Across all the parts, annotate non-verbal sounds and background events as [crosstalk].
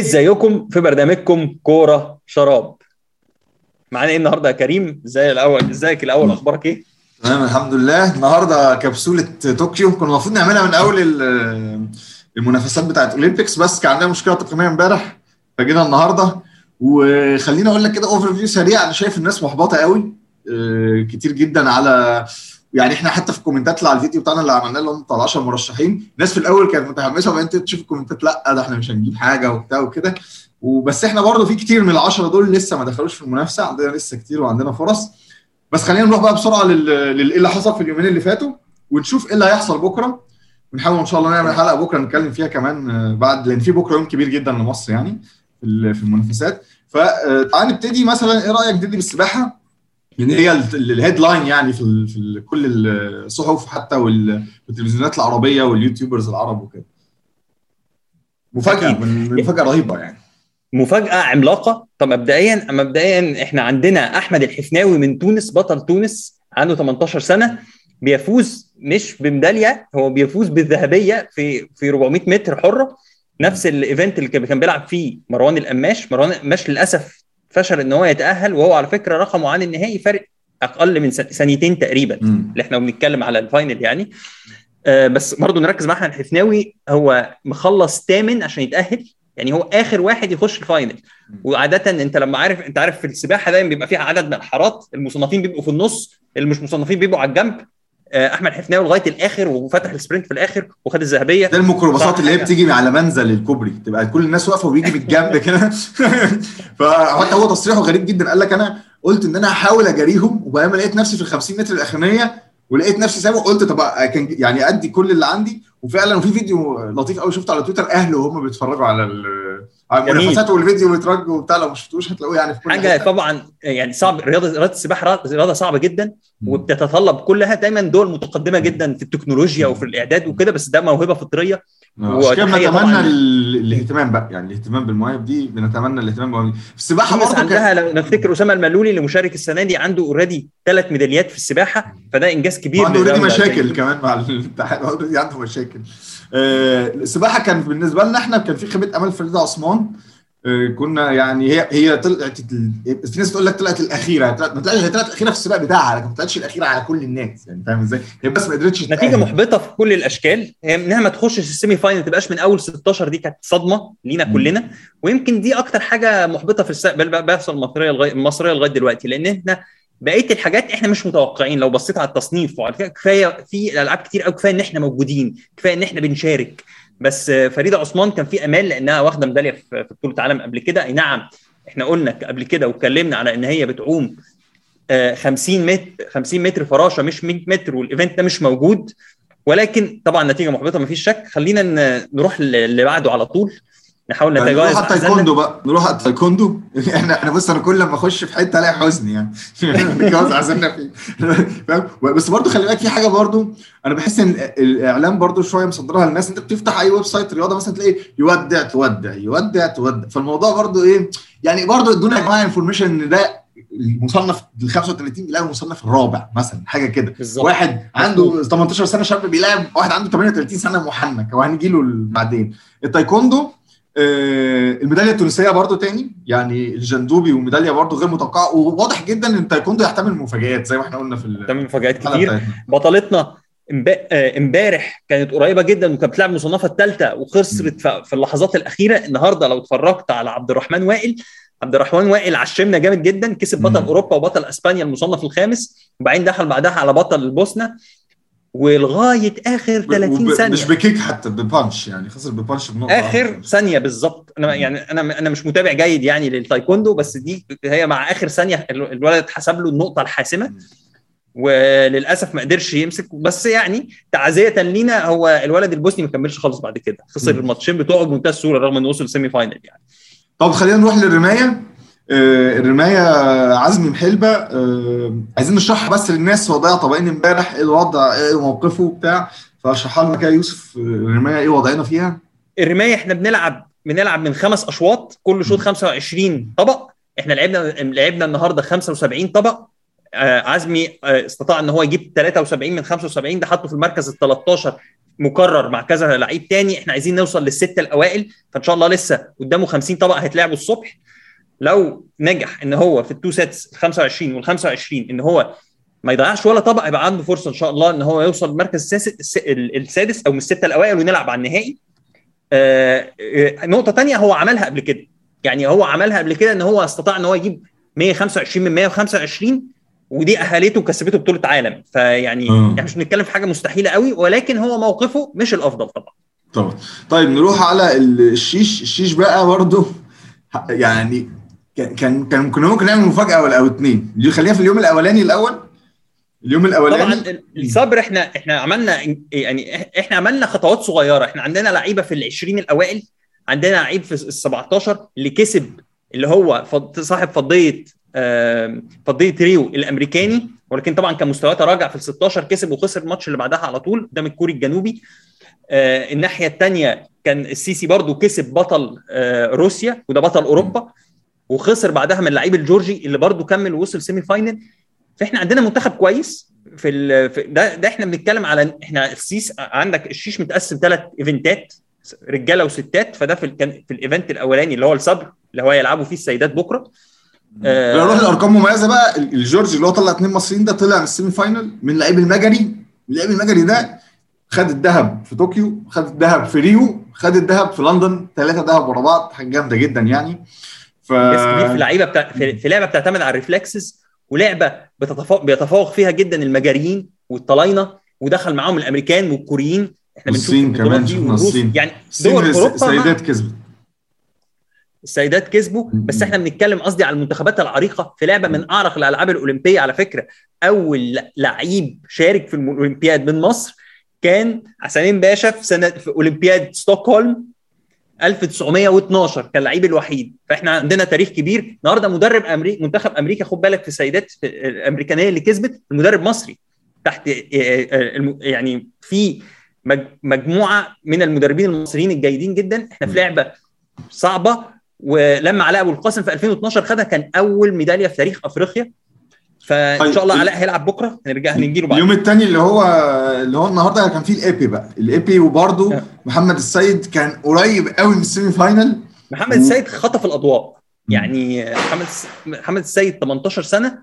ازيكم في برنامجكم كورة شراب؟ معانا إيه النهارده يا كريم؟ إزاي الأول ازيك الأول؟ أخبارك إيه؟ تمام الحمد لله. النهارده كبسولة طوكيو كنا المفروض نعملها من أول ال- المنافسات بتاعت Olympics بس كان عندنا مشكلة تقنية امبارح فجينا النهارده. وخليني أقول لك كده overview سريع أنا شايف الناس محبطة قوي آه، كتير جدا على يعني إحنا حتى في ال comments اللي على الفيديو بتاعنا اللي عملناه اللي هم بتاع 10 مرشحين الناس في الأول كانت متحمسة وبعدين تشوف ال comments لأ ده إحنا مش هنجيب حاجة وبتاع وكده. وبس إحنا برضه في كتير من العشرة دول لسه ما دخلوش في المنافسة عندنا لسه كتير وعندنا فرص. بس خلينا نروح بقى بسرعة لل لل- إيه اللي حصل في اليومين اللي فاتوا ونشوف إيه اللي هيحصل بكرة. ونحاول إن شاء الله نعمل حلقة بكرة نتكلم فيها كمان آه، بعد لأن في بكرة يوم كبير جدا لمصر يعني في ال- في المنافسات. فتعال نبتدي مثلا إيه رأيك نبتدي بالسباحة؟ لأن هي ال headline يعني في, ال في ال كل الصحف حتى وال- والتلفزيونات العربية وال YouTubers العرب وكده. مفاجأة. من- مفاجأة رهيبة يعني. مفاجأة عملاقة. طب مبدئيا مبدئيا إحنا عندنا أحمد الحفناوي من تونس بطل تونس عنده 18 سنة بيفوز مش بميدالية هو بيفوز بالذهبية في في 400 متر حرة. نفس ال event اللي كان بيلعب فيه مروان القماش. مروان القماش للأسف فشل إن هو يتأهل وهو على فكرة رقمه عن النهائي فرق أقل من ثانيتين تقريبا. اللي إحنا بنتكلم على ال final يعني. آه بس برضه نركز مع احمد الحفناوي هو مخلص ثامن عشان يتأهل. يعني هو آخر واحد يخش ال final. وعاده أنت لما عارف أنت عارف في السباحة دايما بيبقى فيها عدد من الحارات المصنفين بيبقوا في النص اللي مش مصنفين بيبقوا على الجنب. أحمد حفناوي لغاية الآخر وفتح ال sprint في الآخر وخد الذهبية. ده الميكروباصات اللي هي. بتيجي على منزل الكوبري. تبقى كل الناس واقفة وبيجي من الجنب [laughs] كده. [laughs] فحتى هو تصريحه غريب جدا. قال لك أنا قلت إن أنا هحاول أجاريهم وبعدين لقيت نفسي في ال 50 متر الأخرانية ولقيت نفسي سابق قلت طب كان يعني أدي كل اللي عندي. وفعلا وفي فيديو لطيف قوي شفته على تويتر أهله وهم بيتفرجوا على جميل. المنافسات والفيديو بيترج وبتاع لو ما شفتوش هتلاقوه يعني في كل حاجة حتة. طبعا يعني صعب رياضة رياضة السباحة رياضة صعبة جدا وبتتطلب كلها دايما دول متقدمة جدا في التكنولوجيا وفي الإعداد وكده بس ده موهبة فطرية عشان كده بنتمنى الاهتمام بقى يعني الاهتمام بالمواهب دي بنتمنى الاهتمام بالمواهب في السباحة برضه عندها لو نفتكر أسامة الملولي اللي مشارك السنة دي عنده already ثلاث ميداليات في السباحة فده إنجاز كبير عنده already. مشاكل كمان مع الاتحاد already عنده مشاكل آه، السباحه كان بالنسبة لنا إحنا كان في خيبه أمل فريدة عثمان آه، كنا يعني هي هي طلعت في ناس تقول لك طلعت الأخيرة طلعت ما طلعتش هي طلعت الأخيرة في السباق بتاعها لكن ما طلعتش الأخيرة على كل الناس يعني فاهم إزاي؟ هي بس ما قدرتش نتيجة. محبطة في كل الأشكال هي انها ما تخشش ال semi-final ما تبقاش من أول 16 دي كانت صدمة لينا. كلنا ويمكن دي أكتر حاجة محبطة في السباق بيحصل المصريه لغايه المصريه لغاية دلوقتي لأن إحنا بقية الحاجات إحنا مش متوقعين. لو بصيت على التصنيف وعلى كفاية في ألعاب كتير قوي كفاية إن إحنا موجودين كفاية إن إحنا بنشارك. بس فريدة عثمان كان في أمال لأنها واخدة ميدالية في بطولة عالم قبل كده. أي نعم إحنا قلنا قبل كده واتكلمنا على إن هي بتعوم آه، 50 متر 50 متر فراشه مش 100 متر وال event ده مش موجود. ولكن طبعا نتيجة محبطة مفيش شك. خلينا نروح اللي بعده على طول. نحاول يعني نتجاوز نروح. التايكوندو بقى. نروح التايكوندو؟ إحنا [laughs] إحنا بص أنا كل لما أخش في حتة ألاقي حزن يعني. نتجاوز [laughs] عزمنا فيه. [laughs] فاهم؟ بس برضو خلي بالك في حاجة برضو أنا بحس إن الإعلام برضو شوية مصدرها للناس. أنت بتفتح أي website رياضة مثلا تلاقي يودع تودع يودع تودع. فالموضوع برضو إيه يعني برضو ادونا يا جماعة information إن ده المصنف ال 35 بيلاقي المصنف الرابع مثلا حاجة كده. واحد عنده 18 سنة شاب بيلاعب واحد عنده 38 سنة محنك وهنجي له بعدين. التايكوندو الميدالية التونسية برضو تاني يعني الجندوبي وميدالية برضو غير متوقعة وواضح جدا إن التايكوندو يحتمل مفاجآت زي ما إحنا قلنا في مفاجآت الحلقة كتير. بطلتنا آه، إمبارح كانت قريبة جدا وكانت بتلعب المصنفة الثالثة وخسرت في اللحظات الأخيرة النهارده لو اتفرجت على عبد الرحمن وائل عبد الرحمن وائل عشمنا جامد جدا كسب بطل. أوروبا وبطل أسبانيا المصنف الخامس وبعدين دخل بعدها على بطل البوسنه ولغايه آخر 30 وب- ثانية. مش بكيك حتى ب punch يعني خسر ب punch بنقطه آخر. ثانية بالظبط. أنا يعني أنا أنا مش متابع جيد يعني للتايكوندو بس دي هي مع آخر ثانية ال- الولد اتحسب له النقطة الحاسمة. وللأسف ما قدرش يمسك. بس يعني تعزية لينا هو الولد البوسني ما كملش خالص بعد كده. خسر. الماتشين بتوعه بمنتهى السهولة رغم إنه وصل semi-final يعني. طب خلينا نروح للرماية. الرماية عزمي محلبة آه، عايزين نشرحها بس للناس هو ضيع طبقين امبارح إيه الوضع إيه موقفه وبتاع فاشرحها لنا كده يوسف آه، الرماية إيه وضعنا فيها؟ الرماية إحنا بنلعب بنلعب من خمس أشواط كل شوط 25 طبق إحنا لعبنا لعبنا النهارده 75 طبق آه عزمي آه استطاع إن هو يجيب 73 من 75 ده حطه في المركز ال 13 مكرر مع كذا لعيب تاني إحنا عايزين نوصل للستة الأوائل فإن شاء الله لسه قدامه 50 طبق هيتلعبوا الصبح. لو نجح إن هو في ال two sets ال 25 وال 25 إن هو ما يضيعش ولا طبق يبقى عنده فرصة إن شاء الله إن هو يوصل المركز السادس أو من الستة الأوائل ونلعب على النهائي. آه نقطة ثانية هو عملها قبل كده. يعني هو عملها قبل كده إن هو استطاع إن هو يجيب 125 من 125 ودي اهلته وكسبته بطولة عالم. فيعني يعني مش بنتكلم في حاجة مستحيلة قوي ولكن هو موقفه مش الأفضل طبعا. طبعا. طيب نروح على الشيش. الشيش بقى برضه يعني كان كان كنا ممكن نعمل مفاجأة أو اثنين خلينا في اليوم الأولاني الأول. اليوم الأولاني. طبعا الصبر إحنا إحنا عملنا يعني إحنا عملنا خطوات صغيرة. إحنا عندنا لعيبة في ال 20 الأوائل عندنا لعيب في ال 17 اللي كسب اللي هو صاحب فضية فضية ريو الأمريكاني ولكن طبعا كان مستواه تراجع في ال 16 كسب وخسر الماتش اللي بعدها على طول. قدام الكوري الجنوبي. الناحية الثانية كان السيسي برضو كسب بطل روسيا وده بطل أوروبا. وخسر بعدها من اللعيب الجورجي اللي برضو كمل ووصل semi final فإحنا عندنا منتخب كويس في, في ده ده إحنا بنتكلم على إحنا السيف عندك الشيش متقسم ثلاث event ات رجالة وستات فده في كان في ال event الأولاني اللي هو الصبر اللي هو يلعبوا فيه السيدات بكرة. آه نروح لأرقام مميزة بقى. الجورج اللي هو طلع اثنين مصريين ده طلع من ال semi final من اللعيب المجري. اللعيب المجري ده خد الذهب في طوكيو خد الذهب في ريو خد الذهب في لندن ثلاثة ذهب ورا بعض. حاجة جامدة جدا يعني. ف في لعيبه بتاع في, في لعبة بتعتمد على الريفلكسز ولعبة بتتفوق بيتفوق فيها جدا المجاريين والطلاينة ودخل معاهم الأمريكان والكوريين. إحنا بنشوف الصين كمان شفنا الصين. يعني دول أوروبا السيدات كسبت السيدات كسبوا. بس إحنا بنتكلم قصدي على المنتخبات العريقة في لعبة من أعرق الألعاب الأولمبية على فكرة. أول لعيب شارك في الأولمبياد من مصر كان حسنين باشا في سنه في أولمبياد ستوكهولم. 1912 كان اللعيب الوحيد. فإحنا عندنا تاريخ كبير. النهارده مدرب أمريكا منتخب أمريكا خد بالك في السيدات الأمريكانية اللي كسبت المدرب مصري. تحت يعني في مجموعة من المدربين المصريين الجيدين جدا. إحنا في لعبة صعبة ولما علاء أبو القاسم في 2012 خدها كان أول ميدالية في تاريخ أفريقيا. فإن شاء الله علاء هيلعب بكرة هنرجع هنجي له بعد. اليوم الثاني اللي هو اللي هو النهارده كان فيه ال épée بقى. ال épée وبرده محمد السيد كان قريب قوي من ال semi final. محمد و... السيد خطف الأضواء. يعني محمد محمد السيد 18 سنة.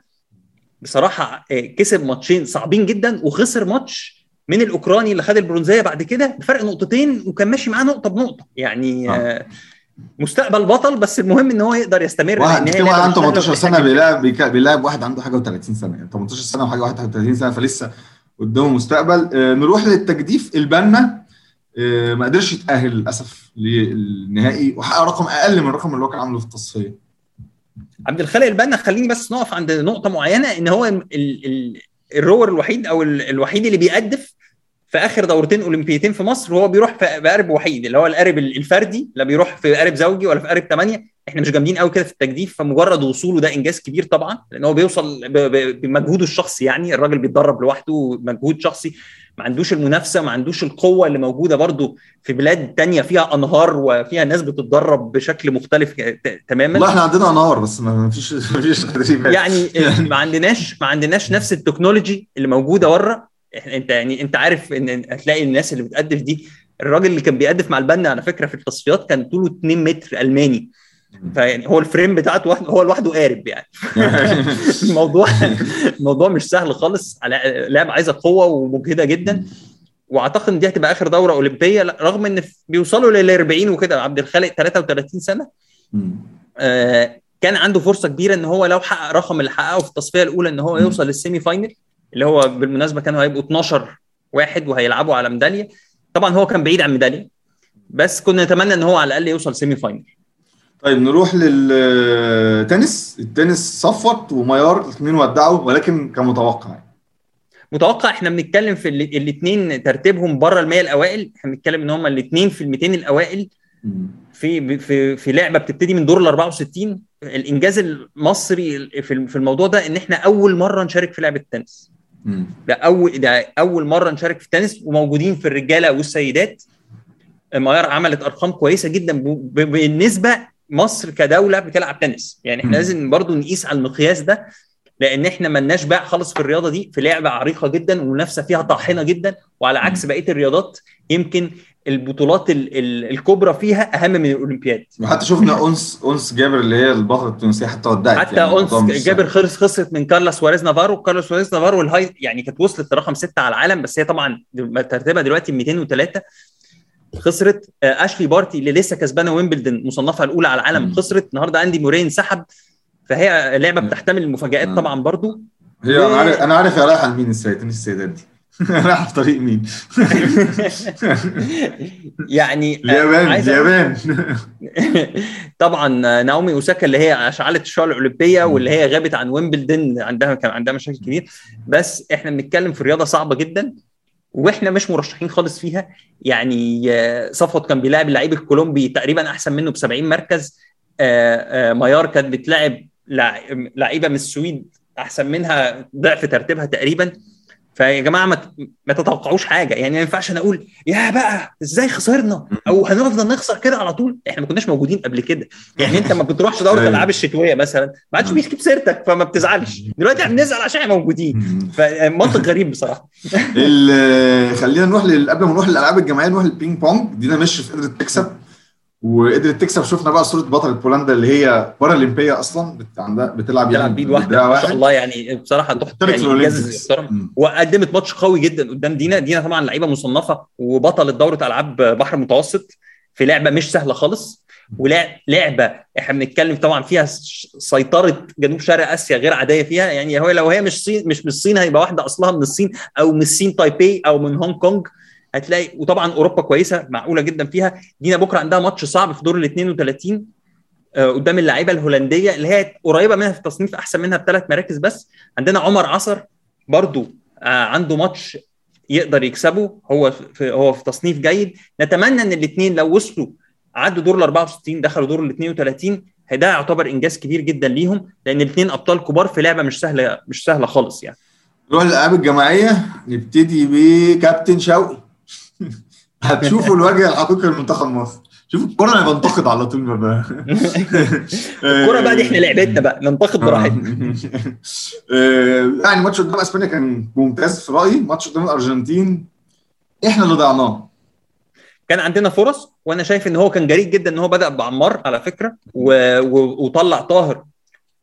بصراحة كسب ماتشين صعبين جدا وخسر ماتش من الأوكراني اللي خد البرونزية بعد كده بفرق نقطتين وكان ماشي معاه نقطة بنقطة. يعني آه. مستقبل بطل بس المهم إن هو يقدر يستمر واحد في واحد عنده 18 سنة بيلعب بيلعب واحد عنده حاجة و30 سنة يعني 18 سنة وحاجة 31 سنة فلسه قدامه مستقبل. آه نروح للتجديف. البنا آه ما قدرش يتأهل للأسف للنهائي وحقق رقم أقل من الرقم اللي هو كان عامله في التصفية. عبد الخالق البنا خليني بس نقف عند نقطة معينة إن هو ال ال الرور الوحيد أو الوحيد اللي بيقدف في آخر دورتين أولمبيتين في مصر وهو بيروح في قارب وحيد اللي هو القارب الفردي لا بيروح في قارب زوجي ولا في قارب ثمانيه إحنا مش جامدين قوي كده في التجديف فمجرد وصوله ده إنجاز كبير طبعا لأن هو بيوصل بمجهوده الشخصي يعني الراجل بيتدرب لوحده مجهود شخصي ما عندوش المنافسة ما عندوش القوة اللي موجودة برضو في بلاد تانية فيها أنهار وفيها ناس بتتدرب بشكل مختلف تماما. والله إحنا عندنا أنهار بس ما فيش ما فيش يعني [laughs] ما عندناش ما عندناش نفس التكنولوجي اللي موجودة بره. انت يعني انت عارف ان هتلاقي الناس اللي بتقدف دي الراجل اللي كان بيقدف مع البنا على فكرة في التصفيات كان طوله 2 متر ألماني. فيعني هو ال frame بتاعته هو لوحده قارب يعني. [laughs] الموضوع الموضوع مش سهل خالص. على لعبه عايزة قوة ومجهدة جدا. وأعتقد إن دي هتبقى آخر دورة أولمبية. رغم إن بيوصلوا لل 40 وكده. عبد الخالق 33 سنة. آه كان عنده فرصة كبيرة إن هو لو حقق رقم اللي حققه في التصفية الأولى إن هو يوصل لل semi final. اللي هو بالمناسبة كانوا هيبقوا 12 واحد وهيلعبوا على ميدالية. طبعا هو كان بعيد عن ميدالية بس كنا نتمنى إن هو على الأقل يوصل semi final طيب نروح للتنس التنس صفوت وميار الاثنين ودعوا ولكن كان متوقع متوقع إحنا بنتكلم في الاثنين ترتيبهم بره ال 100 الأوائل. إحنا بنتكلم إن هم الاثنين في ال 200 الاوائل في في في لعبة بتبتدي من دور ال 64 الإنجاز المصري في الموضوع ده إن إحنا أول مرة نشارك في لعبة تنس. ده اول ده أول مرة نشارك في التنس وموجودين في الرجالة والسيدات. ميار عملت أرقام كويسة جدا. بالنسبة مصر كدولة بتلعب تنس. يعني إحنا لازم برضو نقيس على المقياس ده لأن إحنا ملناش باع خالص في الرياضة دي في لعبة عريقة جدا ومنافسه فيها طاحنة جدا وعلى عكس بقية الرياضات يمكن البطولات ال ال الكبرى فيها أهم من الأولمبياد. وحتى شفنا أنس أنس جابر اللي هي البطلة التونسية حتى ودعت حتى يعني انس جابر خلص خسرت من كارلا سواريز نافارو. كارلا سواريز نافارو الهاي يعني كانت وصلت لرقم ستة على العالم بس هي طبعا ترتيبها دلوقتي 203 خسرت أشلي بارتي اللي لسه كسبانة ويمبلدون مصنفها الأولى على العالم. خسرت. النهارده أندي موراي انسحب. فهي لعبة بتحتمل المفاجآت طبعا برضو. هي و... أنا عارف أنا عارف هي رايحه لمين السيدات السيدات دي. [laughs] رايحه في طريق مين؟ [laughs] يعني اليابان اليابان. [laughs] طبعا ناومي اوساكا اللي هي اشعلت الشعلة الأولمبية واللي هي غابت عن ويمبلدون عندها كان عندها مشاكل كبير. بس إحنا بنتكلم في رياضة صعبة جدا وإحنا مش مرشحين خالص فيها. يعني صفوت كان بيلاعب اللعيب الكولومبي تقريبا أحسن منه ب 70 مركز ميار كانت بتلاعب لعيبة من السويد أحسن منها ضعف ترتيبها تقريبا. فيا جماعة ما, ما تتوقعوش حاجة. يعني ما ينفعش أنا أقول يا بقى إزاي خسرنا؟ أو هنفضل نخسر كده على طول؟ إحنا ما كناش موجودين قبل كده. يعني أنت ما بتروحش دورة الألعاب الشتوية مثلا ما عادش بيجيب سيرتك فما بتزعلش. دلوقتي إحنا بنزعل عشان إحنا موجودين. [laughs] فمنطق غريب بصراحة. خلينا نروح قبل ما نروح للألعاب الجماعية نروح للبينج بونج. دينا مش قدرت تكسب. وقدرت تكسب. شفنا بقى صورة بطله بولندا اللي هي بارالمبية أصلا عندها بتلعب يعني بيد واحدة. ما شاء الله يعني بصراحة تحط يعني محترم وقدمت ماتش قوي جدا قدام دينا. دينا طبعا لعيبة مصنفة وبطله دوره ألعاب بحر المتوسط في لعبة مش سهلة خالص. ولعبه إحنا بنتكلم طبعا فيها سيطرة جنوب شرق آسيا غير عادية فيها. يعني هو لو هي مش صين مش من الصين هيبقى واحدة أصلها من الصين أو من الصين تايبي أو من هونج كونج هتلاقي وطبعا أوروبا كويسة معقولة جدا فيها. دينا بكرة عندها ماتش صعب في دور ال 32 قدام اللعيبه الهولندية اللي هي قريبة منها في التصنيف أحسن منها بثلاث مراكز بس. عندنا عمر عصر برضو عنده ماتش يقدر يكسبه. هو في هو في تصنيف جيد. نتمنى إن الاثنين لو وصلوا عدوا دور ال 64 دخلوا دور ال 32 ده يعتبر إنجاز كبير جدا ليهم لأن الاثنين أبطال كبار في لعبة مش سهلة مش سهلة خالص يعني. نروح للالعاب الجماعية نبتدي بكابتن شوقي. هتشوفوا الوجه الحقيقي لمنتخب مصر. شوف الكورة أنا بنتقد على طول بقى. [laughs] الكورة بقى دي إحنا لعبتنا بقى. ننتقد براحتنا. [laughs] يعني ماتش قدام إسبانيا كان ممتاز في رأيي. ماتش قدام الأرجنتين إحنا اللي ضيعناه. كان عندنا فرص وأنا شايف إن هو كان جريء جدا إن هو بدأ بعمار على فكرة و... و... وطلع طاهر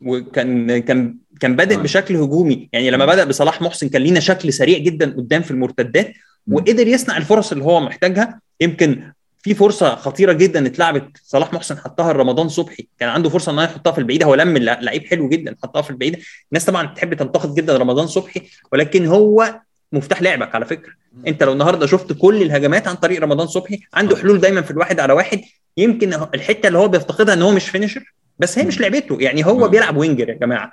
وكان كان كان بادئ بشكل هجومي. يعني لما بدأ بصلاح محسن كان لينا شكل سريع جدا قدام في المرتدات وقدر يصنع الفرص اللي هو محتاجها. يمكن في فرصة خطيرة جدا اتلعبت صلاح محسن حطها لرمضان صبحي. كان عنده فرصة ان هو يحطها في البعيدة. هو لم لعيب حلو جدا حطها في البعيدة. الناس طبعا بتحب تنتقد جدا رمضان صبحي. ولكن هو مفتاح لعبك على فكرة. أنت لو النهارده شفت كل الهجمات عن طريق رمضان صبحي عنده حلول دايما في الواحد على واحد. يمكن الحتة اللي هو بيفتقدها إن هو مش finisher بس هي مش لعبته. يعني هو بيلعب winger يا جماعة.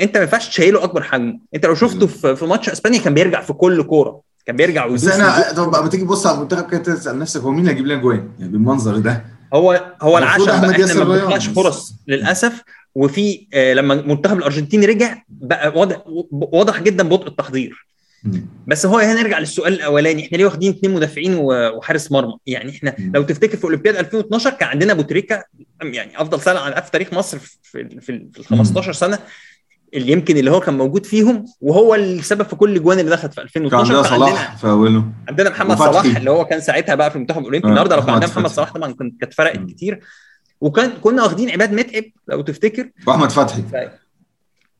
أنت ما ينفعش تشيله أكبر حجم أنت لو شفته في ماتش إسبانيا كان بيرجع في كل كورة. كان بيرجع بس أنا طب لما تيجي تبص على المنتخب كده تسأل نفسك هو مين اللي هيجيب لنا إجوان؟ يعني بالمنظر ده. هو هو العشم بقى إحنا ما بنطلعش فرص للأسف. وفي آه لما المنتخب الأرجنتيني رجع بقى واضح واضح جدا بطء التحضير. بس هو هنرجع للسؤال الأولاني. إحنا ليه واخدين اثنين مدافعين وحارس مرمى؟ يعني إحنا لو تفتكر في أولمبياد 2012 كان عندنا أبو تريكة يعني أفضل سنة في تاريخ مصر في في ال 15 سنة. اللي يمكن اللي هو كان موجود فيهم وهو السبب في كل الاجوان اللي دخلت في 2012 كان عندنا صلاح في أوله. عندنا محمد صلاح اللي هو كان ساعتها بقى في المنتخب الأولمبي. النهارده لو كان عندنا محمد صلاح طبعا كانت فرقت كتير. وكان كنا واخدين عماد متعب لو تفتكر. وأحمد فتحي.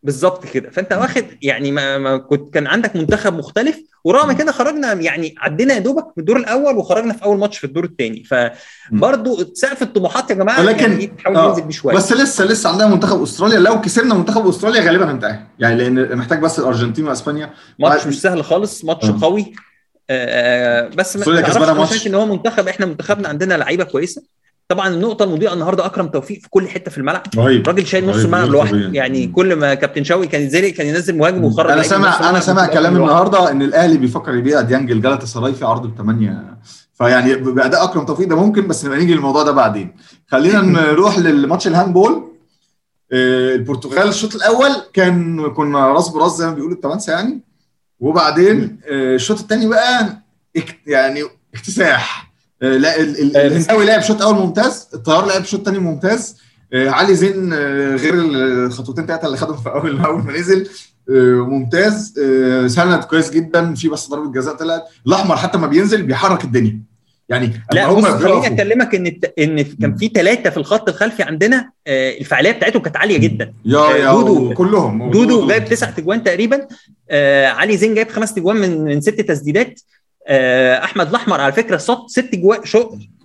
بالظبط كده. فأنت واخد يعني ما, ما كنت كان عندك منتخب مختلف ورغم كده خرجنا يعني عدينا يا دوبك في الدور الأول وخرجنا في أول ماتش في الدور الثاني فبرضه سقف الطموحات يا جماعة ولكن يعني آه ننزل بيه شوية. بس لسه لسه عندنا منتخب أستراليا. لو كسبنا منتخب أستراليا غالبا هنتأهل. يعني لأن محتاج بس الأرجنتين وأسبانيا. ماتش مش سهل خالص ماتش آه. قوي. آه بس ما شايف إن هو منتخب إحنا منتخبنا عندنا لعيبة كويسة. طبعا النقطة المضيئة النهارده أكرم توفيق في كل حتة في الملعب. رهيب راجل شايل نص الملعب لوحده. يعني كل ما كابتن شوقي كان ينزل كان ينزل مهاجم ويخرج أنا سامع أنا سامع كلام النهارده إن الأهلي بيفكر يبيع ديانج الجلطه سراي في عرض ب 8 فيعني بأداء أكرم توفيق ده ممكن بس نبقى نيجي للموضوع ده بعدين. خلينا [laughs] نروح للماتش الهاندبول. البرتغال الشوط الأول كان كنا راس براس زي ما بيقولوا التوانسة يعني. وبعدين الشوط الثاني بقى يعني اكتساح. لا الهنداوي لعب شوط أول ممتاز الطيار لعب شوط ثاني ممتاز. آه علي زين آه غير الخطوتين ثلاثة اللي خدهم في اول [laughs] أول ما نزل آه ممتاز. آه سند كويس جدا في بس ضربة جزاء طلعت. الأحمر حتى ما بينزل بيحرك الدنيا. يعني لا بص خليني أكلمك إن إن كان في ثلاثة في الخط الخلفي عندنا آه الفعالية بتاعتهم كانت عالية جدا. يا يا دودو كلهم. دودو جايب تسع تجوان تقريبا. آه علي زين جايب خمس تجوان من من ست تسديدات. آه أحمد الأحمر على فكرة صد ست جوان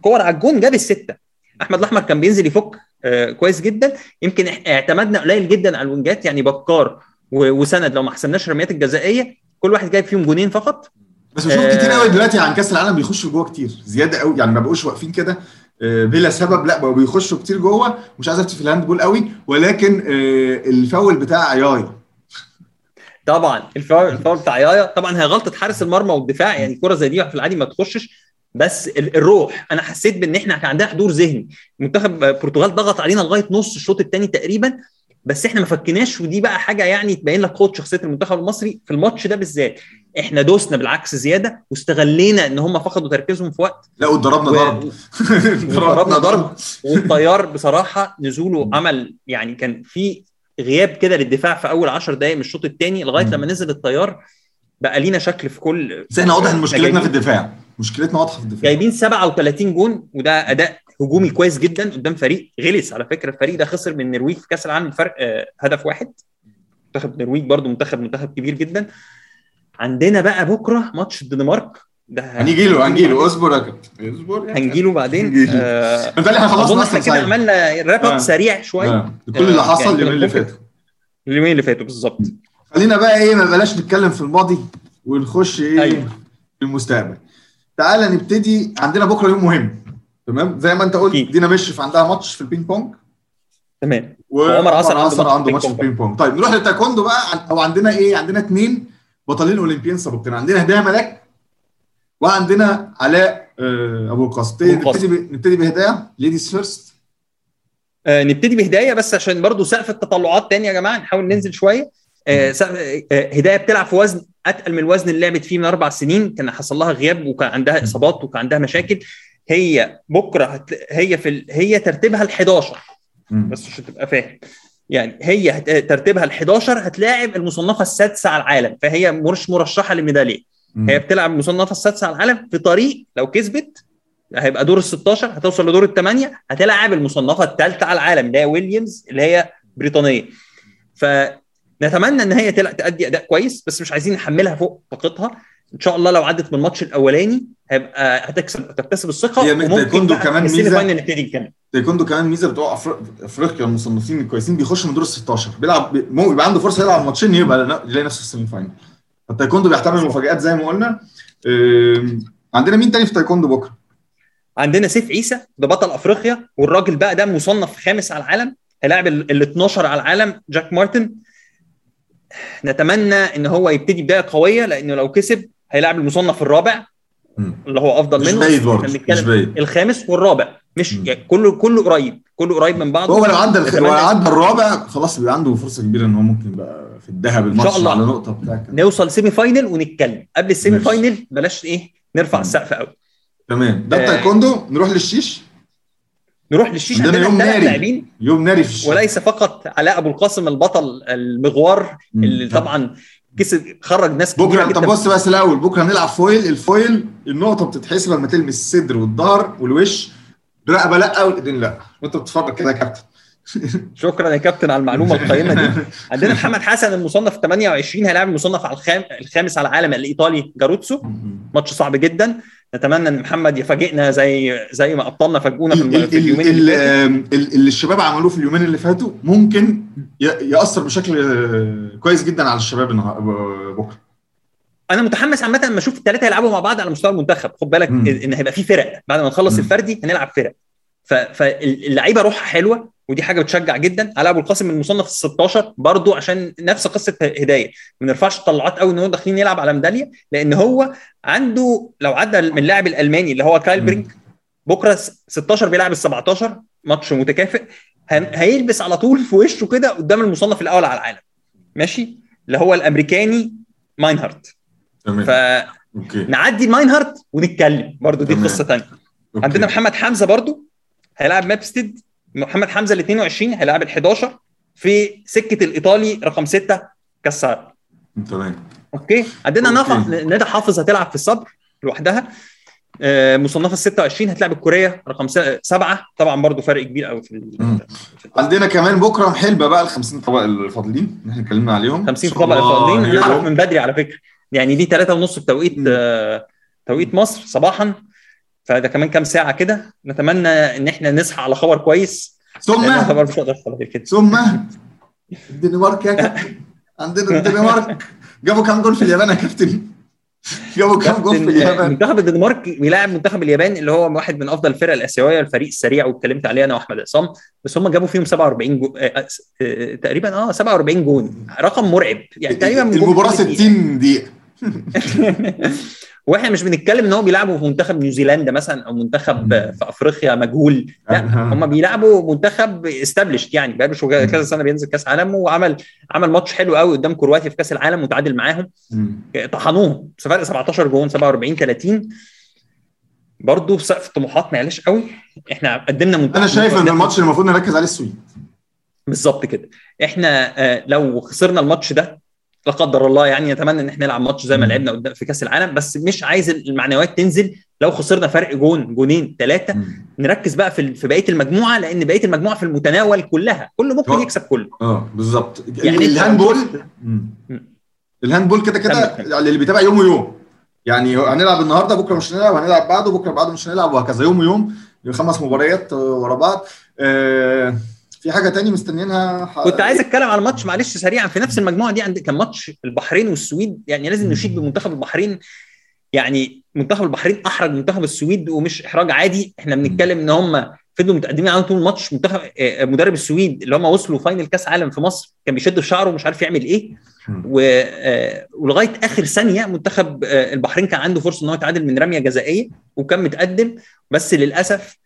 كور على الجون جاب الستة. أحمد الأحمر كان بينزل يفك آه كويس جدا. يمكن اعتمدنا قليل جدا على ال wing ات يعني بكار وسند. لو ما حسبناش الرميات الجزائية كل واحد جايب فيهم جونين فقط. بس بشوف كتير قوي دلوقتي عن كأس العالم بيخشوا جوه كتير. زيادة قوي يعني ما بقوش واقفين كده. بلا سبب لا بقوا بيخشوا كتير جوه. مش عايز افتي في ال handball قوي ولكن الفاول بتاع يايا طبعا. الفاول الفاول بتاع يايا طبعا هي غلطة حارس المرمى والدفاع يعني كرة زي دي في العادي ما تخشش بس الروح. أنا حسيت بإن إحنا كان عندنا حضور ذهني. منتخب البرتغال ضغط علينا لغاية نص الشوط الثاني تقريبا بس إحنا ما فكناش ودي بقى حاجة يعني تبين لك قوة شخصية المنتخب المصري في الماتش ده بالذات. إحنا دوسنا بالعكس زيادة واستغلينا إن هم فقدوا تركيزهم في وقت. لا وضربنا ضرب. [laughs] ضربنا ضرب. [laughs] والطيار بصراحة نزوله عمل يعني كان في غياب كده للدفاع في أول 10 دقائق من الشوط الثاني لغاية لما نزل الطيار بقى لينا شكل في كل بس إحنا واضح إن مشكلتنا في الدفاع. مشكلتنا واضحة في الدفاع. جايبين 37 جون وده أداء هجومي كويس جدا قدام فريق غلس. على فكرة الفريق ده خسر من النرويج في كأس العالم فرق هدف واحد. منتخب النرويج برضو منتخب منتخب كبير جدا. عندنا بقى بكرة ماتش الدنمارك. ده هنيجي له هنجي له. اصبر يا كابتن. اصبر هنجي له. بعدين آه إحنا خلصنا إحنا كده عملنا wrap up سريع شوية. آه. كل اللي حصل يعني اليومين اللي فاتوا. اليومين اللي فاتوا بالظبط. خلينا بقى إيه ما بلاش نتكلم في الماضي ونخش إيه. في المستقبل. تعالى نبتدي عندنا بكرة يوم مهم. تمام؟ زي ما أنت قلت. دينا مشرف عندها ماتش في البينج بونج. تمام. وعمر عصر عنده, عنده ماتش في البينج بونج. طيب نروح للتايكوندو بقى. أو عندنا إيه؟ عندنا اثنين بطلين أولمبيين سابقين عندنا هداية ملاك وعندنا علاء أبو القاسم نبتدي نبتدي بهداية. ladies first آه نبتدي بهداية بس عشان برضو سقف التطلعات تاني يا جماعة نحاول ننزل شوية. آه آه هداية بتلعب في وزن أتقل من الوزن اللي لعبت فيه من أربع سنين. كان حصل لها غياب وكان عندها إصابات وكان عندها مشاكل. هي بكرة هت... هي في ال... هي ترتيبها ال 11 بس عشان تبقى فاهم. يعني هي هت... ترتيبها ال 11 هتلاعب المصنفة السادسة على العالم. فهي مش مرشحة للميدالية. هي بتلعب المصنفه السادسة على العالم في طريق لو كسبت هيبقى دور ال 16 هتوصل لدور الثمانيه هتلعب المصنفة الثالثه على العالم اللي هي ويليامز اللي هي بريطانية. فنتمنى إن هي تأدي أداء كويس بس مش عايزين نحملها فوق طاقتها. إن شاء الله لو عدت من الماتش الأولاني هيبقى هتكسب هتكتسب الثقة هي تايكوندو كمان ميزه نبتدي نتكلم تايكوندو كمان ميزة بتوع. أفريقيا المصنفين الكويسين بيخشوا من دور ال 16 بيلعب يبقى عنده فرصة يلعب ماتشين يبقى يلاقي نفسه في ال semi-final التايكوندو بيحتمل المفاجآت زي ما قلنا. عندنا مين تاني في تايكوندو بكرة؟ عندنا سيف عيسى ده بطل أفريقيا والراجل بقى ده مصنف خامس على العالم هيلاعب ال 12 على العالم جاك مارتن. نتمنى إن هو يبتدي بداية قوية لأنه لو كسب هيلاعب المصنف الرابع اللي هو أفضل مش منه. بعيد برضه مش بعيد. الخامس والرابع مش يعني كله كله قريب. كله قريب من بعضه. هو لو عدى الخ... لو عدى الرابع خلاص بيبقى عنده فرصة كبيرة إن هو ممكن بقى في الذهب الماتش على نقطة بتاع نوصل semi-final ونتكلم. قبل ال semi-final بلاش إيه نرفع السقف قوي تمام. ده التايكوندو نروح للشيش. نروح للشيش عندنا يوم ناري. لاعبين. يوم ناري في الشيش. وليس فقط علاء أبو القاسم البطل المغوار اللي طبعا كسب خرج ناس كتير بكرة طب بص بس الأول بكرة هنلعب foil. ال foil النقطة بتتحسب لما تلمس الصدر والظهر والوش. الرقبه لا والايدين لا. وأنت بتتفرج كده يا كابتن. [laughs] شكرا يا كابتن على المعلومة [laughs] القيمة دي. عندنا محمد حسن المصنف 28 هيلاعب المصنف على الخام الخامس على العالم الإيطالي جاروتسو. ماتش صعب جدا. نتمنى إن محمد يفاجئنا زي زي ما ابطالنا فاجئونا في, ال في اليومين ال اللي, اللي الشباب عملوه في اليومين اللي فاتوا ممكن يأثر بشكل كويس جدا على الشباب بكرة. أنا متحمس عامه لما أشوف الثلاثه يلعبوا مع بعض على مستوى المنتخب. خد بالك. إن هيبقى في فرق. بعد ما نخلص م. الفردي هنلعب فرق. فاللعيبه روحها حلوة ودي حاجة بتشجع جدا. علاء ابو القاسم المصنف ال 16 برضه عشان نفس قصه هداية. ما نرفعش الطلعات قوي ان هو داخلين يلعب على ميدالية لأن هو عنده لو عدى من اللاعب الألماني اللي هو كايل برينك بكرة 16 بيلعب ال 17 ماتش متكافئ. هيلبس على طول في وشه كده قدام المصنف الأول على العالم. ماشي؟ اللي هو الأمريكاني ماينهارت. فنعدي ماينهارت ونتكلم. برضه دي قصة ثانية عندنا محمد حمزة برضه هيلاعب مابستد محمد حمزة ال 22 هيلاعب ال 11 في سكة الإيطالي رقم 6 كاس العالم تمام. أوكي. عندنا. نفع ندى حافظ هتلعب في الصبر لوحدها. آه، مصنفة ال 26 هتلعب الكورية رقم 7 طبعا برضو فرق كبير قوي في. في عندنا كمان بكرة محلبه بقى ال 50 طبق الفاضلين اللي إحنا اتكلمنا عليهم. 50 إن شاء طبق الفاضلين. من بدري على فكرة. يعني دي 3 ونص بتوقيت توقيت مصر صباحا. فده كمان كام ساعة كده. نتمنى إن إحنا نصحى على خبر كويس. ثم مش هقدر كده. ثم الدنمارك يا كابتن. عندنا الدنمارك جابوا كام جول في اليابان يا كابتن؟ جابوا كام جول في اليابان. منتخب الدنمارك بيلاعب منتخب اليابان اللي هو واحد من أفضل الفرق الآسيوية الفريق السريع واتكلمت عليه أنا وأحمد عصام. بس هم جابوا فيهم 47 جو... آه، آه، تقريبا آه 47 جون. رقم مرعب. يعني تقريبا جون المباراة كل دقيقة. 60 دقيقة. [laughs] وإحنا مش بنتكلم إن هو بيلعبوا في منتخب نيوزيلندا مثلا أو منتخب. في أفريقيا مجهول. لا. هم بيلعبوا منتخب established يعني بقاله شو- كذا سنة بينزل كأس عالم وعمل عمل ماتش حلو قوي قدام كرواتيا في كأس العالم وتعادل معاهم. طحنوهم. فرق 17 جون 47 30 برضه سقف الطموحات ما يعلاش قوي. إحنا قدمنا منتخب أنا شايف إن الماتش اللي المفروض نركز عليه السويد. بالظبط كده. إحنا آه، لو خسرنا الماتش ده لا قدر الله يعني نتمنى إن إحنا نلعب ماتش زي ما. لعبنا قدام في كأس العالم بس مش عايز المعنويات تنزل لو خسرنا فرق جون جونين ثلاثة. نركز بقى في في بقية المجموعة لأن بقية المجموعة في المتناول كلها كله ممكن آه. يكسب كله آه بالظبط يعني ال handball. ال handball كده كده. يعني اللي بيتابع يوم ويوم يعني هنلعب النهارده بكرة مش هنلعب هنلعب بعده بكرة بعده مش هنلعب وهكذا يوم ويوم خمس مباريات آه، ورا بعض آه، في حاجة تاني مستنيينها؟ ح- كنت عايز أتكلم على الماتش معلش سريعا. في نفس المجموعة دي عند كان ماتش البحرين والسويد. يعني لازم نشيد بمنتخب البحرين. يعني منتخب البحرين أحرج منتخب السويد ومش إحراج عادي. إحنا بنتكلم إن هم فضلوا متقدمين على طول الماتش منتخب آه، مدرب السويد اللي هم وصلوا final كأس عالم في مصر كان بيشد في شعره ومش عارف يعمل إيه. آه، ولغاية آخر ثانية منتخب آه، البحرين كان عنده فرصة إن هو يتعادل من رمية جزائية وكان متقدم. بس للأسف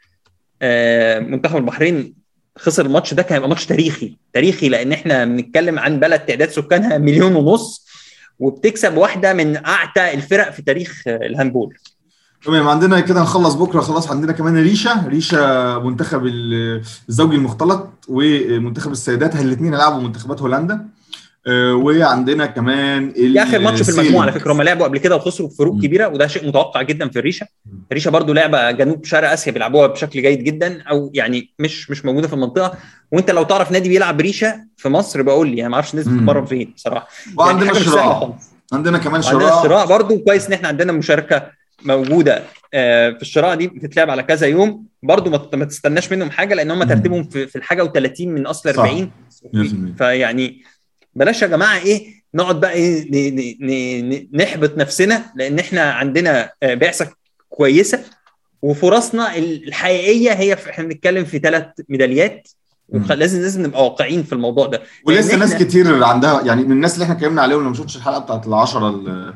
آه، منتخب البحرين خسر الماتش ده كان هيبقى ماتش تاريخي تاريخي لأن إحنا بنتكلم عن بلد تعداد سكانها مليون ونص وبتكسب واحدة من أعتى الفرق في تاريخ الهاندبول تمام عندنا كده نخلص بكرة خلاص عندنا كمان ريشة ريشة منتخب ال- الزوجي المختلط ومنتخب السيدات الاثنين هيلعبوا منتخبات هولندا آه، وعندنا كمان آخر ماتش في المجموعة على. فكرة هم لعبوا قبل كده وخسروا بفروق. كبيرة وده شيء متوقع جدا في الريشة مم. الريشه برضو لعبة جنوب شرق آسيا بيلعبوها بشكل جيد جدا أو يعني مش مش موجودة في المنطقة وأنت لو تعرف نادي بيلعب ريشة في مصر بقول لي أنا ما أعرفش الناس. بتتمرن فين بصراحة وعندنا الشراع خالص. عندنا كمان وعندنا شراع الشراء برضو كويس إن إحنا عندنا مشاركة موجودة آه، في الشراء دي بتتلعب على كذا يوم برضو ما تستناش منهم حاجة لأن هم. ترتيبهم في الحاجة و30 من أصل صح. 40 100%. فيعني بلاش يا جماعة إيه نقعد بقى إيه نحبط نفسنا لأن إحنا عندنا آه، بعثة كويسة. وفرصنا الحقيقية هي في إحنا بنتكلم في ثلاث ميداليات. لازم لازم نبقى واقعيين في الموضوع ده. ولسه ناس كتير عندها يعني من الناس اللي إحنا اتكلمنا عليهم لو ما شفتش الحلقة بتاعت العشرة اللي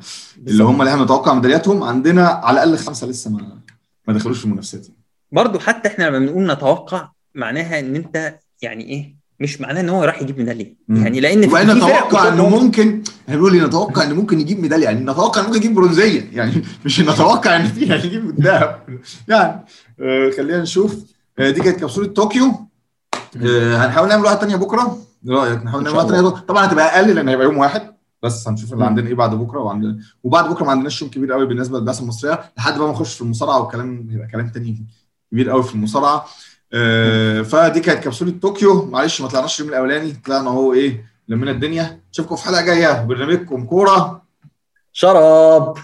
اللي هم اللي إحنا نتوقع ميدالياتهم عندنا على الأقل خمسة لسه ما ما دخلوش في المنافسات برضو حتى إحنا لما بنقول نتوقع معناها إن أنت يعني إيه؟ مش معناه إن هو راح يجيب ميدالية. يعني لأن في وان في فرق نتوقع إنه ممكن إحنا بنقول نتوقع إنه ممكن يجيب ميدالية. يعني نتوقع إنه ممكن يجيب برونزية. يعني مش نتوقع ان في هيجيب الذهب يعني آه خلينا نشوف. آه دي كانت كبسولة طوكيو. آه هنحاول نعمل واحدة ثانية بكرة؟ إيه رأيك؟ نحاول نعمل واحدة ثانية طبعا هتبقى أقل لأن هيبقى يوم واحد. بس هنشوف اللي. عندنا إيه بعد بكرة. وعندنا وبعد بكرة ما عندناش يوم كبير قوي بالنسبة للبعثه المصرية. لحد بقى ما نخش في المصارعة والكلام هيبقى كلام تاني كبير قوي في المصارعة. فدي كانت كبسولة طوكيو. معلش ما طلعناش اليوم الأولاني طلعنا أهو إيه لمينا الدنيا. نشوفكم في حلقة جاية. برنامجكم كورة. شراب.